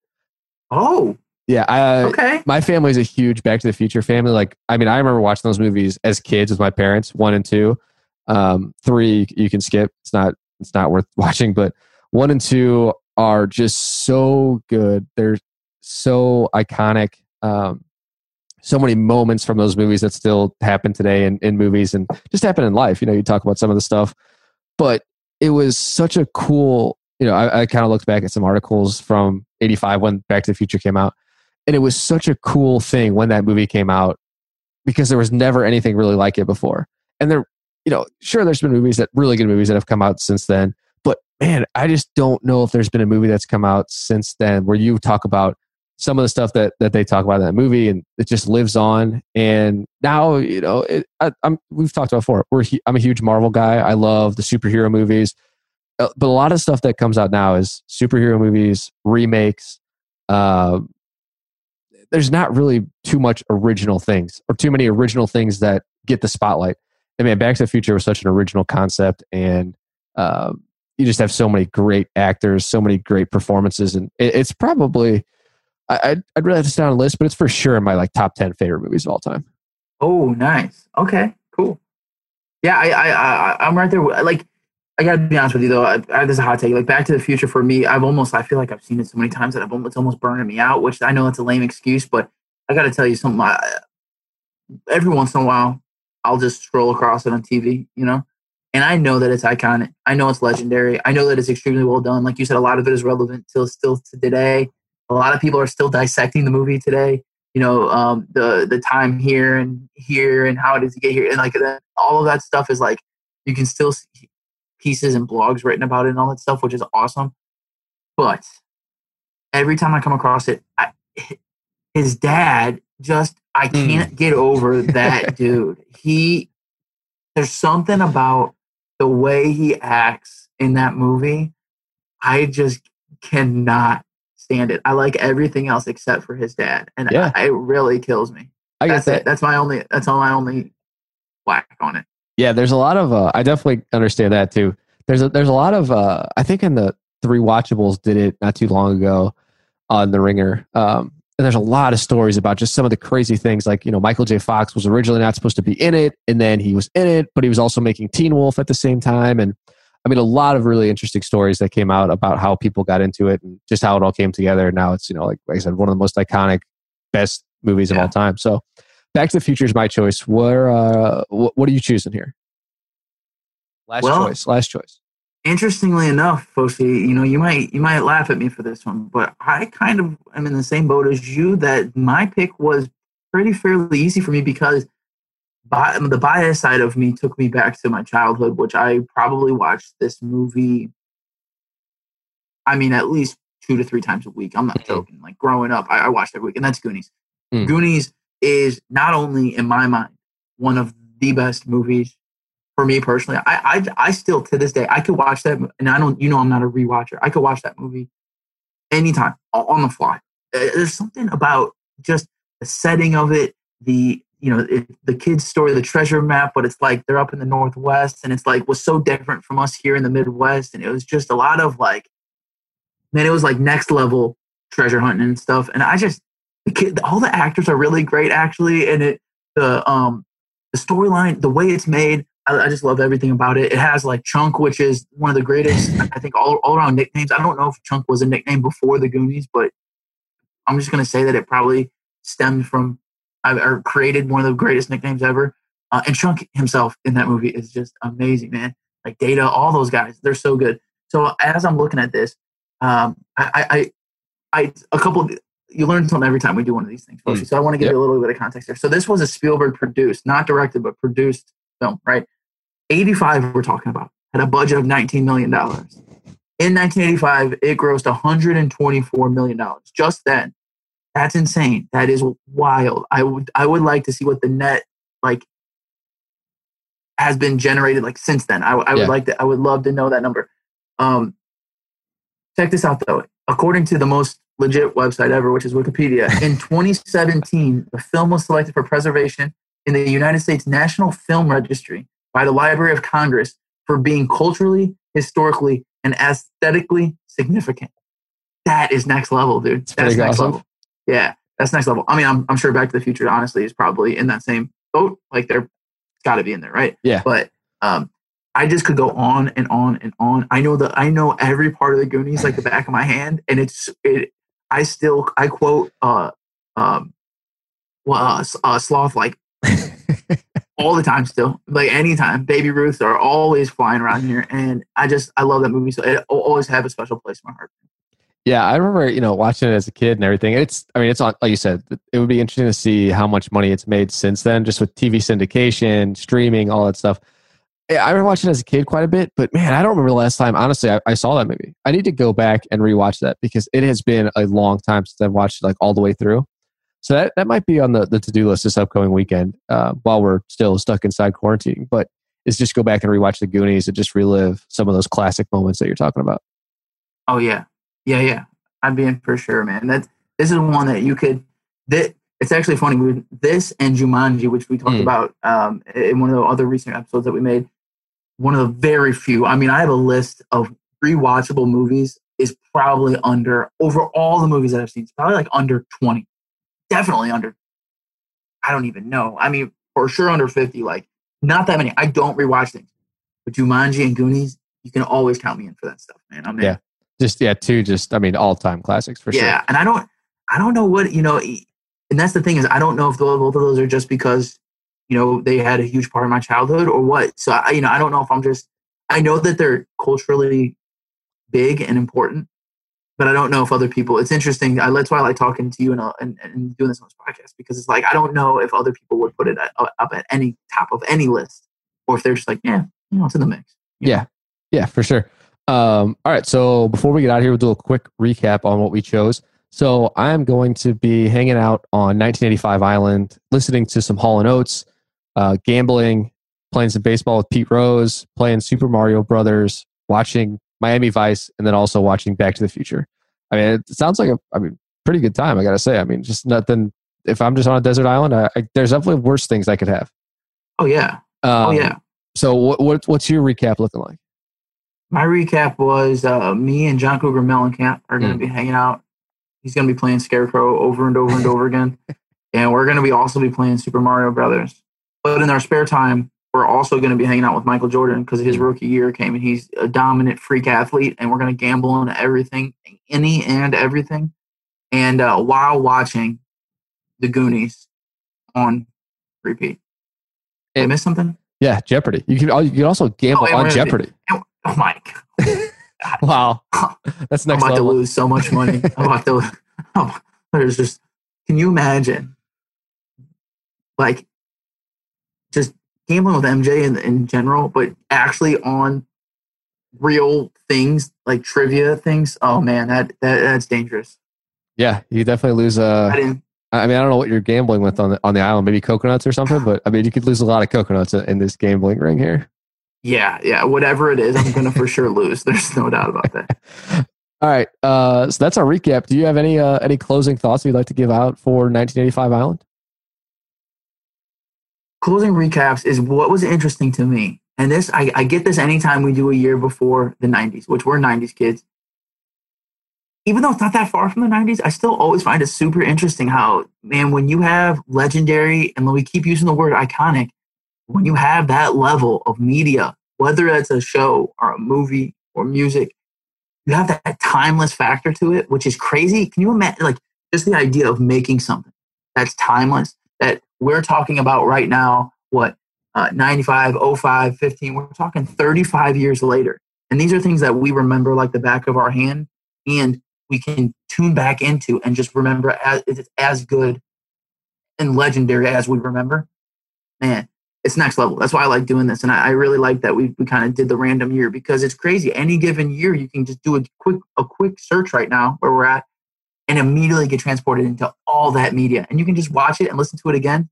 Oh, yeah. I, okay. My family is a huge Back to the Future family. Like, I mean, I remember watching those movies as kids with my parents. One and two, um, three you can skip. It's not it's not worth watching, but one and two are just so good. They're so iconic. Um, so many moments from those movies that still happen today in, in movies and just happen in life. You know, you talk about some of the stuff, but it was such a cool, you know, I, I kind of looked back at some articles from 85 when Back to the Future came out. And it was such a cool thing when that movie came out because there was never anything really like it before. And there, you know, sure, there's been movies that really good movies that have come out since then. But man, I just don't know if there's been a movie that's come out since then where you talk about some of the stuff that that they talk about in that movie, and it just lives on. And now, you know, it, I, am we've talked about before. We're I'm a huge Marvel guy. I love the superhero movies, uh, but a lot of stuff that comes out now is superhero movies, remakes. Uh, there's not really too much original things or too many original things that get the spotlight. I mean, Back to the Future was such an original concept, and uh, you just have so many great actors, so many great performances, and it, it's probably I, I'd, I'd really have to stay on a list, but it's for sure in my like top 10 favorite movies of all time. Oh, nice. Okay, cool. Yeah, I, I, I I'm right there. Like, I gotta be honest with you though. I, I, this is a hot take. Like Back to the Future for me, I've almost I feel like I've seen it so many times that I've almost, it's almost burning me out. Which I know it's a lame excuse, but I gotta tell you something. I, every once in a while, I'll just scroll across it on TV, you know, and I know that it's iconic. I know it's legendary. I know that it's extremely well done. Like you said, a lot of it is relevant till still to today a lot of people are still dissecting the movie today. You know, um, the the time here and here and how it is to get here, and like that, all of that stuff is like you can still see pieces and blogs written about it and all that stuff, which is awesome. But every time I come across it, I, his dad just I hmm. can't mm. get over that dude. He there's something about the way he acts in that movie. I just cannot stand it. I like everything else except for his dad, and yeah. I, it really kills me. I guess that. It. That's my only. That's all my only whack on it. Yeah, there's a lot of. Uh, I definitely understand that too. There's a there's a lot of. Uh, I think in the Rewatchables did it not too long ago on the Ringer. Um, and there's a lot of stories about just some of the crazy things like you know michael j fox was originally not supposed to be in it and then he was in it but he was also making teen wolf at the same time and I mean, a lot of really interesting stories that came out about how people got into it and just how it all came together. Now it's, you know, like, like I said, one of the most iconic, best movies yeah. of all time. So Back to the Future is my choice. Where, uh, what, what are you choosing here? Last well, choice. Last choice. Interestingly enough, Foshi, you know, you might you might laugh at me for this one, but I kind of am in the same boat as you. That my pick was pretty fairly easy for me because bi- the bias side of me took me back to my childhood, which I probably watched this movie I mean, at least two to three times a week. I'm not Mhm. joking. Like growing up, I, I watched every week, and that's Goonies. Mm. Goonies is not only in my mind one of the best movies for me personally. I, I I still to this day I could watch that, and I don't. You know, I'm not a rewatcher. I could watch that movie anytime on the fly. There's something about just the setting of it, the you know it, the kids' story, the treasure map, but it's like they're up in the northwest, and it's like was so different from us here in the Midwest, and it was just a lot of like, man, it was like next level treasure hunting and stuff, and I just the kid, all the actors are really great actually, and it the um the storyline, the way it's made. I, I just love everything about it. It has like Chunk, which is one of the greatest, I think, all, all around nicknames. I don't know if Chunk was a nickname before the Goonies, but I'm just going to say that it probably stemmed from or created one of the greatest nicknames ever. Uh, and Chunk himself in that movie is just amazing, man. Like Data, all those guys, they're so good. So as I'm looking at this, um, I, I, I, a couple. Of, you learn something every time we do one of these things, Mm. So I want to give Yep. you a little bit of context here. So this was a Spielberg produced, not directed, but produced film, right? 85 we're talking about had a budget of 19 million dollars. In 1985, it grossed 124 million dollars. Just then, that's insane. That is wild. I would I would like to see what the net like has been generated like since then. I, I would Yeah. like to. I would love to know that number. Um, check this out though. According to the most legit website ever, which is Wikipedia, in 2017, the film was selected for preservation in the United States National Film Registry by the Library of Congress for being culturally, historically, and aesthetically significant. That is next level, dude. That's next awesome. level. Yeah, that's next level. I mean, I'm, I'm sure Back to the Future, honestly, is probably in that same boat. Like, they're got to be in there, right? Yeah. But um, I just could go on and on and on. I know that I know every part of the Goonies like the back of my hand, and it's it. I still I quote uh um well uh, uh, sloth like all the time still like anytime baby ruth are always flying around here and i just i love that movie so it always have a special place in my heart Yeah, I remember, you know, watching it as a kid and everything. It's, I mean, it's on, like you said, it would be interesting to see how much money it's made since then, just with TV syndication, streaming, all that stuff. Yeah, I remember watching it as a kid quite a bit, but man, I don't remember the last time, honestly, I, I saw that movie. I need to go back and rewatch that because it has been a long time since I've watched it like all the way through. So that, that might be on the, the to do list this upcoming weekend uh, while we're still stuck inside quarantine. But is just go back and rewatch the Goonies and just relive some of those classic moments that you're talking about. oh yeah yeah yeah. I'd be in for sure man. That this is one that you could that it's actually funny this and jumanji which we talked Mm. about um, in one of the other recent episodes that we made one of the very few i mean i have a list of rewatchable movies is probably under over all the movies that i've seen it's probably like under 20 definitely under i don't even know. I mean for sure under 50 like not that many. I don't rewatch things. But jumanji and goonies you can always count me in for that stuff man. I'm in. Yeah. Just, yeah, two, just, I mean, all time classics for yeah sure. Yeah, and i don't i don't know what you know and that's the thing is i don't know if tho- both of those are just because you know they had a huge part of my childhood or what so i you know i don't know if i'm just i know that they're culturally big and important but i don't know if other people it's interesting I, that's why i like talking to you and, uh, and, and doing this on this podcast because it's like i don't know if other people would put it up at any top of any list or if they're just like yeah you know it's in the mix Yeah. Yeah, for sure. Um, all right. So before we get out of here, we'll do a quick recap on what we chose. So I'm going to be hanging out on 1985 Island, listening to some Hall and Oates, uh, gambling, playing some baseball with Pete Rose, playing Super Mario Brothers, watching Miami Vice, and then also watching Back to the Future. I mean, it sounds like a, I mean, pretty good time. I gotta say. I mean, just nothing. If I'm just on a desert island, I, I, there's definitely worse things I could have. oh yeah Um, oh yeah So what, what what's your recap looking like? My recap was uh, me and John Cougar Mellencamp are going to Mm. be hanging out. He's going to be playing Scarecrow over and over and over again, and we're going to be also be playing Super Mario Brothers. But in our spare time, we're also going to be hanging out with Michael Jordan because his rookie year came and he's a dominant freak athlete, and we're going to gamble on everything, any and everything, and uh, while watching the Goonies on repeat. Did I And- miss something? Yeah, Jeopardy. You can you can also gamble and on Jeopardy. Oh my god. Wow, that's I'm about level. to lose so much money. I'm about to. Oh, there's just. Can you imagine? Like, just gambling with MJ in, in general, but actually on real things like trivia things. Oh man, that, that that's dangerous. Yeah, you definitely lose. Uh, I, I mean, I don't know what you're gambling with on the on the island. Maybe coconuts or something. But I mean, you could lose a lot of coconuts in this gambling ring here. Yeah, yeah. Whatever it is, I'm gonna for sure lose. There's no doubt about that. All right. Uh, so that's our recap. Do you have any uh, any closing thoughts you'd like to give out for 1985 Island? Closing recaps is what was interesting to me, and this I, I get this anytime we do a year before the 90s, which we're 90s kids. Even though it's not that far from the 90s, I still always find it super interesting how, man, when you have legendary, and when we keep using the word iconic, when you have that level of media, whether it's a show or a movie or music, you have that timeless factor to it, which is crazy. Can you imagine, like, just the idea of making something that's timeless that we're talking about right now, what, uh, 95, 05, 15, we're talking 35 years later. And these are things that we remember like the back of our hand and we can tune back into and just remember as, it's as good and legendary as we remember. Man, it's next level. That's why I like doing this. And I, I really like that we, we kind of did the random year because it's crazy. Any given year, you can just do a quick, a quick search right now where we're at and immediately get transported into all that media. And you can just watch it and listen to it again.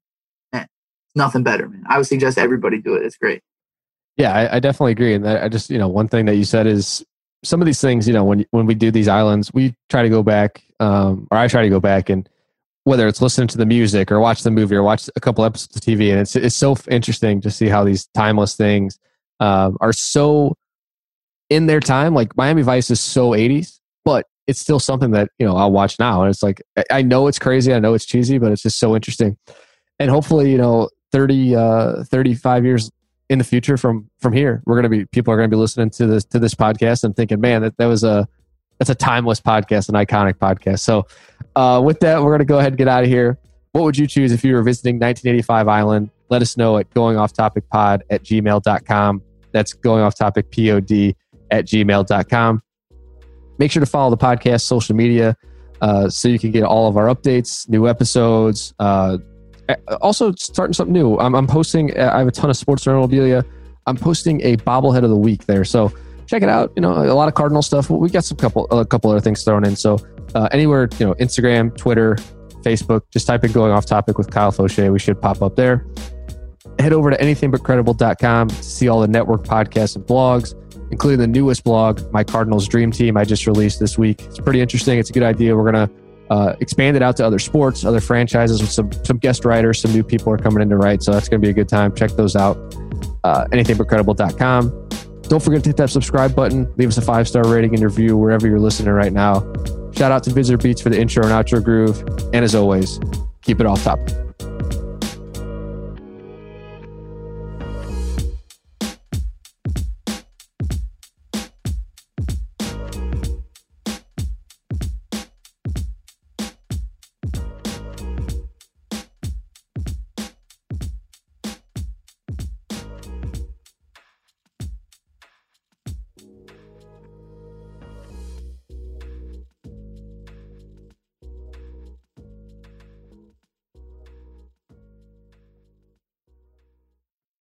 Man, nothing better, man. I would suggest everybody do it. It's great. Yeah, I, I definitely agree. And I just, you know, one thing that you said is some of these things, you know, when, when we do these islands, we try to go back, um, or I try to go back and whether it's listening to the music or watch the movie or watch a couple episodes of TV. And it's, it's so interesting to see how these timeless things um, are so in their time. Like Miami Vice is so 80s, but it's still something that, you know, I'll watch now. And it's like, I know it's crazy. I know it's cheesy, but it's just so interesting. And hopefully, you know, 30, uh, 35 years in the future from, from here, we're going to be, people are going to be listening to this, to this podcast and thinking, man, that, that was a, that's a timeless podcast, an iconic podcast. So, uh, with that, we're going to go ahead and get out of here. What would you choose if you were visiting 1985 Island? Let us know at goingofftopic.pod at gmail.com. That's going off topic pod at gmail.com. Make sure to follow the podcast social media uh, so you can get all of our updates, new episodes. Uh, also, starting something new. I'm, I'm posting, I have a ton of sports memorabilia. I'm posting a bobblehead of the week there. So, check it out. You know, a lot of Cardinal stuff. We got some couple a couple other things thrown in. So uh, anywhere, you know, Instagram, Twitter, Facebook, just type in going off topic with Kyle Fauché. We should pop up there. Head over to anythingbutcredible.com to see all the network podcasts and blogs, including the newest blog, My Cardinals Dream Team, I just released this week. It's pretty interesting. It's a good idea. We're going to uh, expand it out to other sports, other franchises with some, some guest writers. Some new people are coming in to write. So that's going to be a good time. Check those out. Uh, anythingbutcredible.com. Don't forget to hit that subscribe button. Leave us a five star rating and review wherever you're listening right now. Shout out to Visitor Beats for the intro and outro groove. And as always, keep it off top.